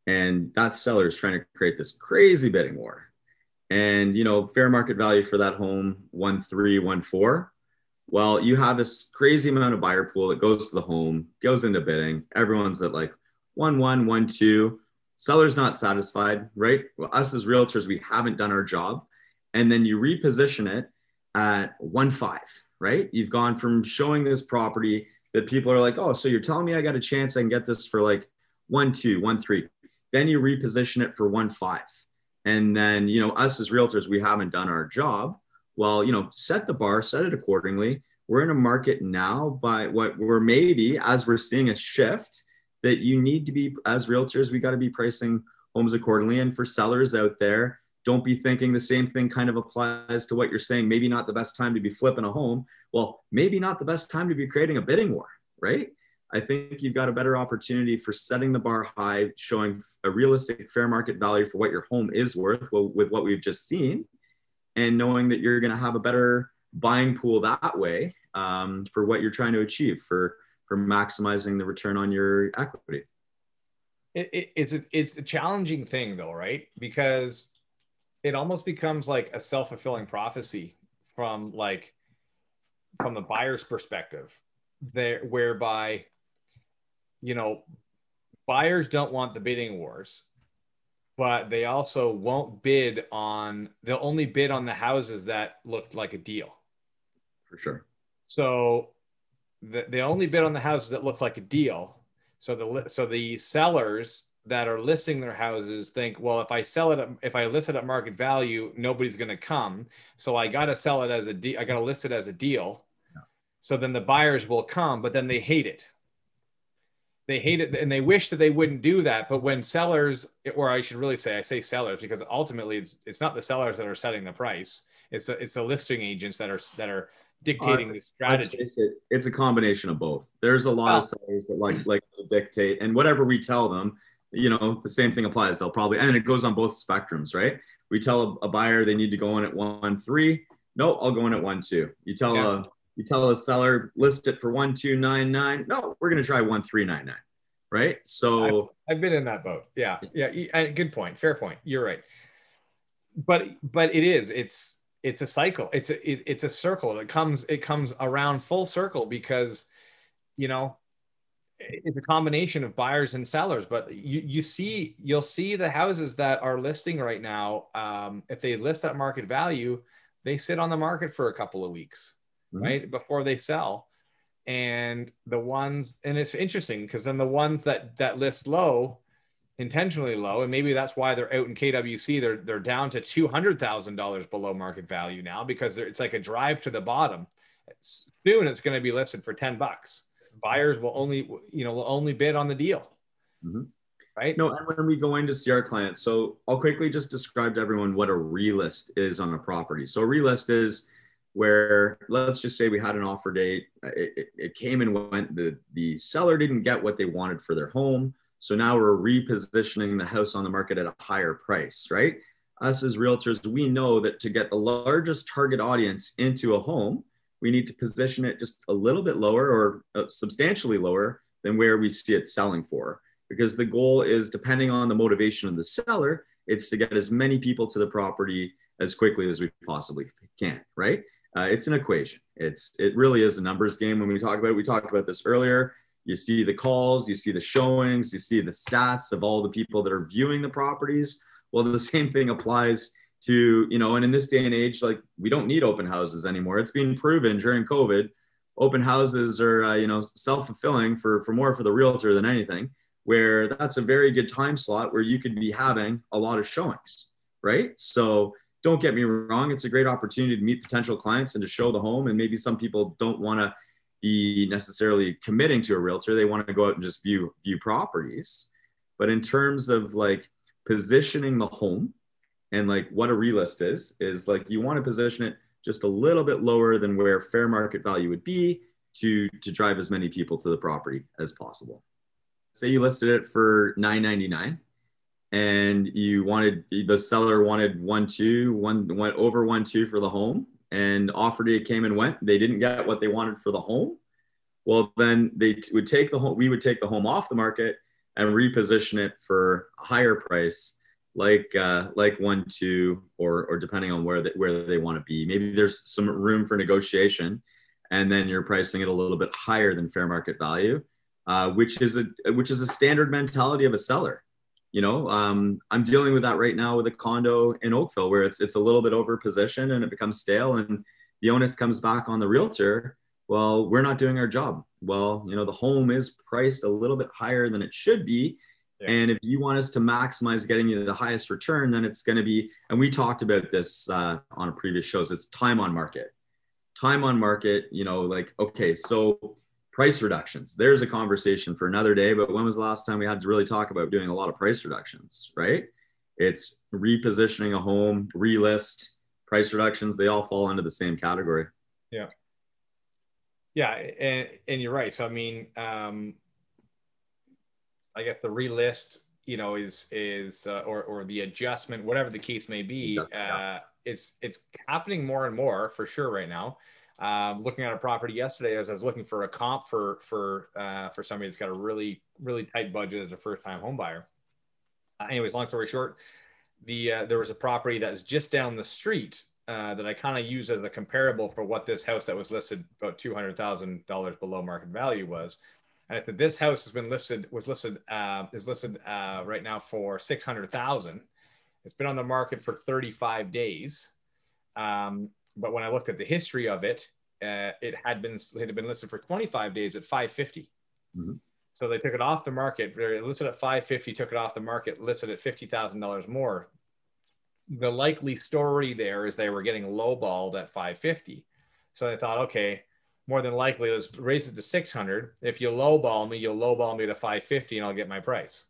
And that seller is trying to create this crazy bidding war. And you know, fair market value for that home, one three, one four. Well, you have this crazy amount of buyer pool that goes to the home, goes into bidding. Everyone's at like one, one, one, two seller's not satisfied, right? Well, us as realtors, we haven't done our job. And then you reposition it at one five, right? You've gone from showing this property that people are like, oh, so you're telling me I got a chance I can get this for like one, two, one, three. Then you reposition it for one five. And then, you know, us as realtors, we haven't done our job. Well, you know, set the bar, set it accordingly. We're in a market now by what we're maybe as we're seeing a shift that you need to be as realtors we got to be pricing homes accordingly. And for sellers out there don't be thinking the same thing kind of applies to what you're saying. Maybe not the best time to be flipping a home. Well maybe not the best time to be creating a bidding war right? I think you've got a better opportunity for setting the bar high showing a realistic fair market value for what your home is worth with what we've just seen and knowing that you're going to have a better buying pool that way um, for what you're trying to achieve. For for maximizing the return on your equity. it, it, it's a, it's a challenging thing though, right? Because it almost becomes like a self fulfilling prophecy from like from the buyer's perspective, there whereby you know buyers don't want the bidding wars but they also won't bid on they'll only bid on the houses that look like a deal for sure so the, they only bid on the houses that look like a deal. So the so the sellers that are listing their houses think well if i sell it at, if i list it at market value nobody's going to come. So i got to sell it as a deal i got to list it as a deal. Yeah. so then the buyers will come but then they hate it. They hate it and they wish that they wouldn't do that but when sellers or i should really say i say sellers because ultimately it's, it's not the sellers that are setting the price. It's the, it's the listing agents that are that are dictating uh, the strategy it, it's a combination of both there's a lot of sellers that like like to dictate and whatever we tell them you know the same thing applies they'll probably and it goes on both spectrums right we tell a, a buyer they need to go in at one three no i'll go in at one two you tell yeah. a you tell a seller list it for one two nine nine. No, we're gonna try one three nine nine, right? So I've, I've been in that boat. Yeah, yeah. Good point. Fair point. You're right. But but it is. It's it's a cycle. It's a it, it's a circle. It comes it comes around full circle because you know it's a combination of buyers and sellers but you, you see you'll see the houses that are listing right now um, if they list at market value they sit on the market for a couple of weeks mm-hmm. right before they sell and the ones and it's interesting because then the ones that that list low intentionally low and maybe that's why they're out in kwc they're they're down to $200000 below market value now because it's like a drive to the bottom. Soon it's going to be listed for 10 bucks. Buyers will only you know will only bid on the deal. Mm-hmm. right? No and when we go in to see our clients so i'll quickly just describe to everyone what a relist is on a property. So a relist is where let's just say we had an offer date it, it, it, came and went the the seller didn't get what they wanted for their home so now we're repositioning the house on the market at a higher price right us as realtors we know that to get the largest target audience into a home we need to position it just a little bit lower or uh, substantially lower than where we see it selling for because the goal is depending on the motivation of the seller it's to get as many people to the property as quickly as we possibly can right uh, it's an equation. It's it really is a numbers game. When we talk about it, we talked about this earlier. You see the calls, you see the showings, you see the stats of all the people that are viewing the properties. Well, the <laughs> same thing applies to you know, and in this day and age, like we don't need open houses anymore. It's been proven during COVID. Open houses are uh, you know self fulfilling for for more for the realtor than anything. Where that's a very good time slot where you could be having a lot of showings, right? So don't get me wrong, it's a great opportunity to meet potential clients and to show the home. And maybe some people don't want to be necessarily committing to a realtor. They want to go out and just view view properties. But in terms of like positioning the home and like what a relist is, is like you want to position it just a little bit lower than where fair market value would be to to drive as many people to the property as possible. Say you listed it for 999 and you wanted the seller wanted one two one went over one two for the home and offered it came and went. They didn't get what they wanted for the home. Well then they t- would take the home we would take the home off the market and reposition it for a higher price like uh, like one two or or depending on where they, where they want to be. Maybe there's some room for negotiation and then you're pricing it a little bit higher than fair market value uh, which is a which is a standard mentality of a seller you know um, i'm dealing with that right now with a condo in oakville where it's it's a little bit over position and it becomes stale and the onus comes back on the realtor. Well we're not doing our job. Well you know the home is priced a little bit higher than it should be. Yeah. and if you want us to maximize getting you the highest return then it's going to be and we talked about this uh, on a previous shows it's time on market. Time on market you know like okay so price reductions. There's a conversation for another day, but when was the last time we had to really talk about doing a lot of price reductions, right? It's repositioning a home, relist, price reductions, they all fall into the same category. Yeah. Yeah, and, and you're right. So I mean, um, I guess the relist, you know, is is uh, or or the adjustment, whatever the case may be, uh, it's it's happening more and more for sure right now. Um, looking at a property yesterday as I was looking for a comp for for uh, for somebody that's got a really really tight budget as a first time home buyer. Uh, anyways, long story short, the uh, there was a property that was just down the street uh, that I kind of use as a comparable for what this house that was listed about two hundred thousand dollars below market value was. And I said this house has been listed was listed uh, is listed uh, right now for six hundred thousand. It's been on the market for thirty five days. Um, but when I looked at the history of it, uh, it had been it had been listed for 25 days at 550. Mm-hmm. So they took it off the market. They listed at 550, took it off the market, listed at fifty thousand dollars more. The likely story there is they were getting lowballed at 550. So they thought, okay, more than likely, let's raise it to 600. If you lowball me, you'll lowball me to 550, and I'll get my price.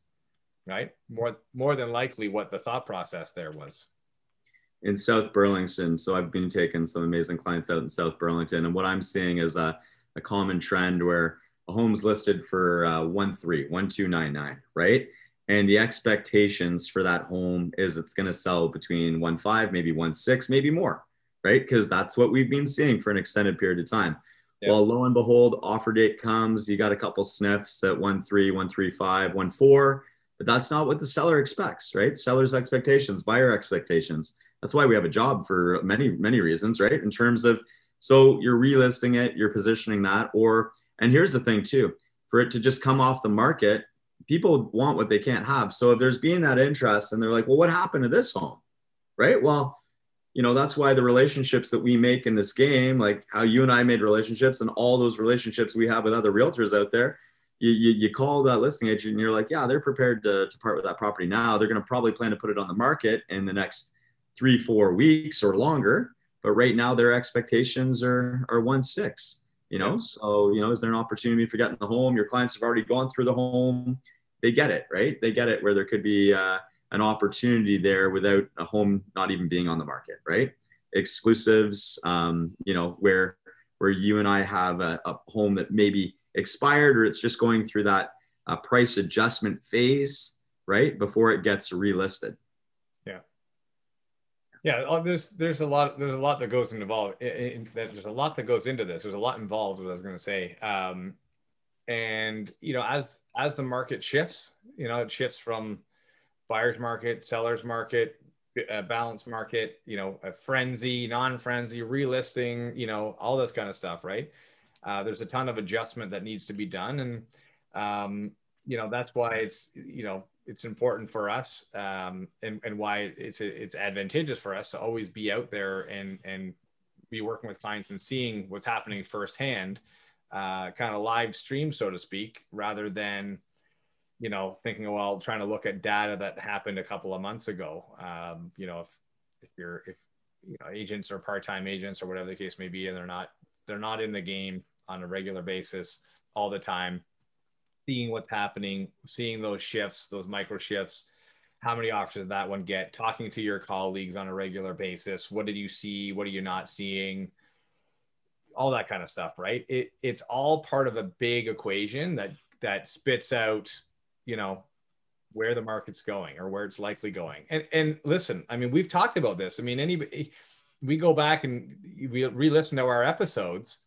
Right? More more than likely, what the thought process there was in South Burlington. So I've been taking some amazing clients out in South Burlington, and what I'm seeing is a, a common trend where a home's listed for uh, one three, one two nine nine, right? And the expectations for that home is it's going to sell between one five, maybe one six, maybe more, right? Because that's what we've been seeing for an extended period of time. Yeah. Well, lo and behold, offer date comes. You got a couple sniffs at one three, one three five, one four, but that's not what the seller expects, right? Seller's expectations, buyer expectations that's why we have a job for many many reasons right? In terms of so you're relisting it you're positioning that or and here's the thing too for it to just come off the market people want what they can't have. So if there's being that interest and they're like well what happened to this home? Right? Well you know that's why the relationships that we make in this game like how you and i made relationships and all those relationships we have with other realtors out there you, you, you call that listing agent and you're like yeah they're prepared to, to part with that property now. They're going to probably plan to put it on the market in the next three, four weeks or longer. But right now their expectations are are one six. You know, so you know, is there an opportunity for getting the home? Your clients have already gone through the home. They get it, right? They get it where there could be uh, an opportunity there without a home not even being on the market, right? Exclusives, um, you know, where where you and I have a, a, home that maybe expired or it's just going through that uh, price adjustment phase, right, before it gets relisted. Yeah, uh, there's there's a lot there's a lot that goes involved. In, in, there's a lot that goes into this. There's a lot involved. What I was going to say, um, and you know, as as the market shifts, you know, it shifts from buyer's market, seller's market, a balance market, you know, a frenzy, non-frenzy, relisting, you know, all this kind of stuff, right? Uh, there's a ton of adjustment that needs to be done, and um, you know, that's why it's you know it's important for us um, and, and why it's it's advantageous for us to always be out there and and be working with clients and seeing what's happening firsthand uh, kind of live stream so to speak rather than you know thinking well trying to look at data that happened a couple of months ago. Um, you know if if you're if you know agents or part-time agents or whatever the case may be and they're not they're not in the game on a regular basis all the time seeing what's happening, seeing those shifts, those micro shifts. How many offers did that one get? Talking to your colleagues on a regular basis. What did you see? What are you not seeing? All that kind of stuff, right? It, it's all part of a big equation that that spits out, you know, where the market's going or where it's likely going. And and listen, I mean, we've talked about this. I mean, anybody we go back and we re-listen to our episodes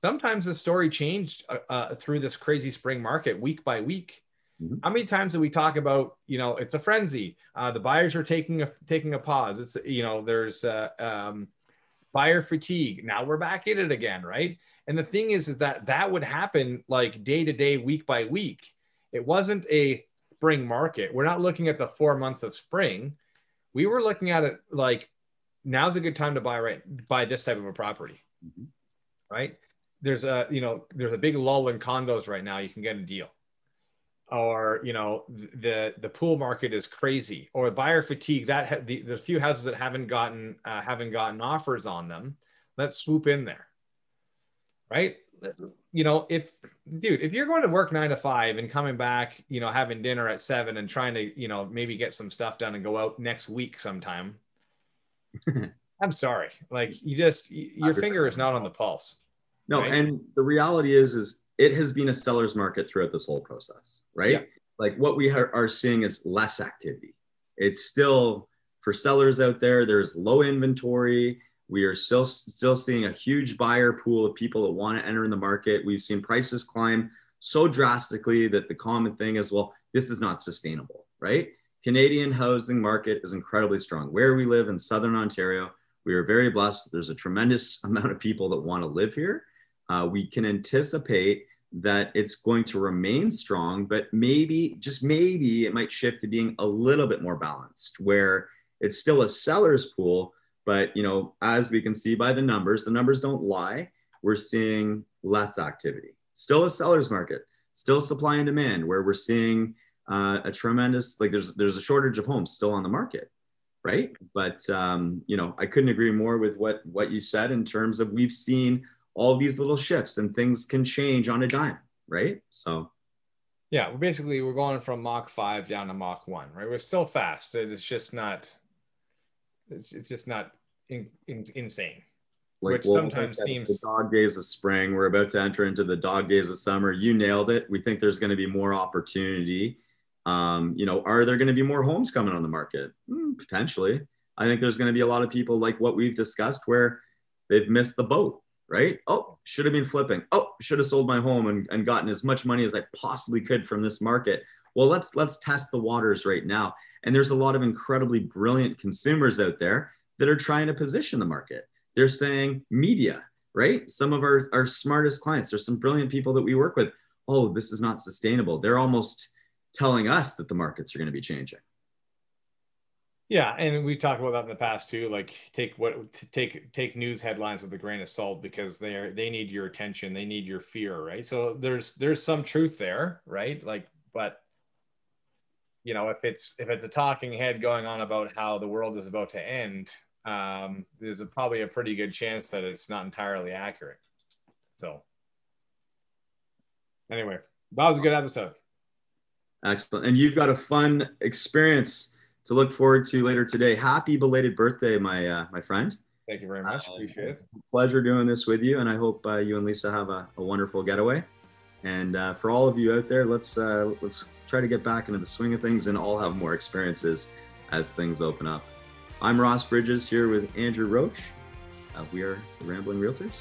sometimes the story changed uh, uh, through this crazy spring market week by week. Mm-hmm. How many times do we talk about, you know, it's a frenzy. Uh, the buyers are taking a taking a pause. It's you know, there's uh, um, buyer fatigue. Now we're back in it again, right? And the thing is, is that that would happen like day to day, week by week. It wasn't a spring market. We're not looking at the four months of spring. We were looking at it like now's a good time to buy right buy this type of a property, mm-hmm. right? There's a you know there's a big lull in condos right now. You can get a deal. Or you know the the pool market is crazy. Or buyer fatigue that ha- the, the few houses that haven't gotten uh, haven't gotten offers on them let's swoop in there. Right? You know if dude if you're going to work nine to five and coming back you know having dinner at seven and trying to you know maybe get some stuff done and go out next week sometime <laughs> i'm sorry. Like you just your finger is not on the pulse no, right? and the reality is, is it has been a seller's market throughout this whole process, right? Yeah. Like what we are seeing is less activity. It's still for sellers out there. There's low inventory. We are still still seeing a huge buyer pool of people that want to enter in the market. We've seen prices climb so drastically that the common thing is, well, this is not sustainable, right? Canadian housing market is incredibly strong. Where we live in Southern Ontario, we are very blessed. There's a tremendous <laughs> amount of people that want to live here. Uh, we can anticipate that it's going to remain strong, but maybe, just maybe, it might shift to being a little bit more balanced, where it's still a seller's pool, but you know, as we can see by the numbers, the numbers don't lie. We're seeing less activity. Still a seller's market, still supply and demand, where we're seeing uh, a tremendous like there's there's a shortage of homes still on the market, right? But um, you know, I couldn't agree more with what what you said in terms of we've seen all these little shifts and things can change on a dime, right? So yeah, we're basically we're going from Mach five down to Mach one, right? We're still fast. It's just not. It's, it's just not in, in, insane. Like, which sometimes seems the dog days of spring. We're about to enter into the dog days of summer. You nailed it. We think there's going to be more opportunity. Um, you know, are there going to be more homes coming on the market? Mm, potentially. I think there's going to be a lot of people like what we've discussed where they've missed the boat right? Oh, should have been flipping. Oh, should have sold my home and, and gotten as much money as I possibly could from this market. Well, let's let's test the waters right now. And there's a lot of incredibly brilliant consumers out there that are trying to position the market. They're saying media, right? Some of our, our smartest clients, there's some brilliant people that we work with. Oh, this is not sustainable. They're almost telling us that the markets are going to be changing. Yeah, and we talked about that in the past too. Like take what take take news headlines with a grain of salt because they are they need your attention, they need your fear, right? So there's there's some truth there, right? Like, but you know, if it's if it's a talking head going on about how the world is about to end, um, there's a, probably a pretty good chance that it's not entirely accurate. So anyway, that was a good episode. Excellent, and you've got a fun experience to look forward to later today. Happy belated birthday, my uh, my friend. Thank you very much. Uh, Appreciate it. Pleasure doing this with you, and I hope uh, you and Lisa have a, a wonderful getaway. And uh, for all of you out there, let's uh, let's try to get back into the swing of things and all have more experiences as things open up. I'm Ross Bridges here with Andrew Roach. Uh, we are the Rambling Realtors.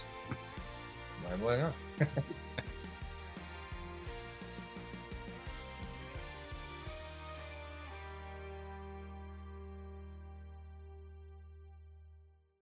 Rambling <laughs>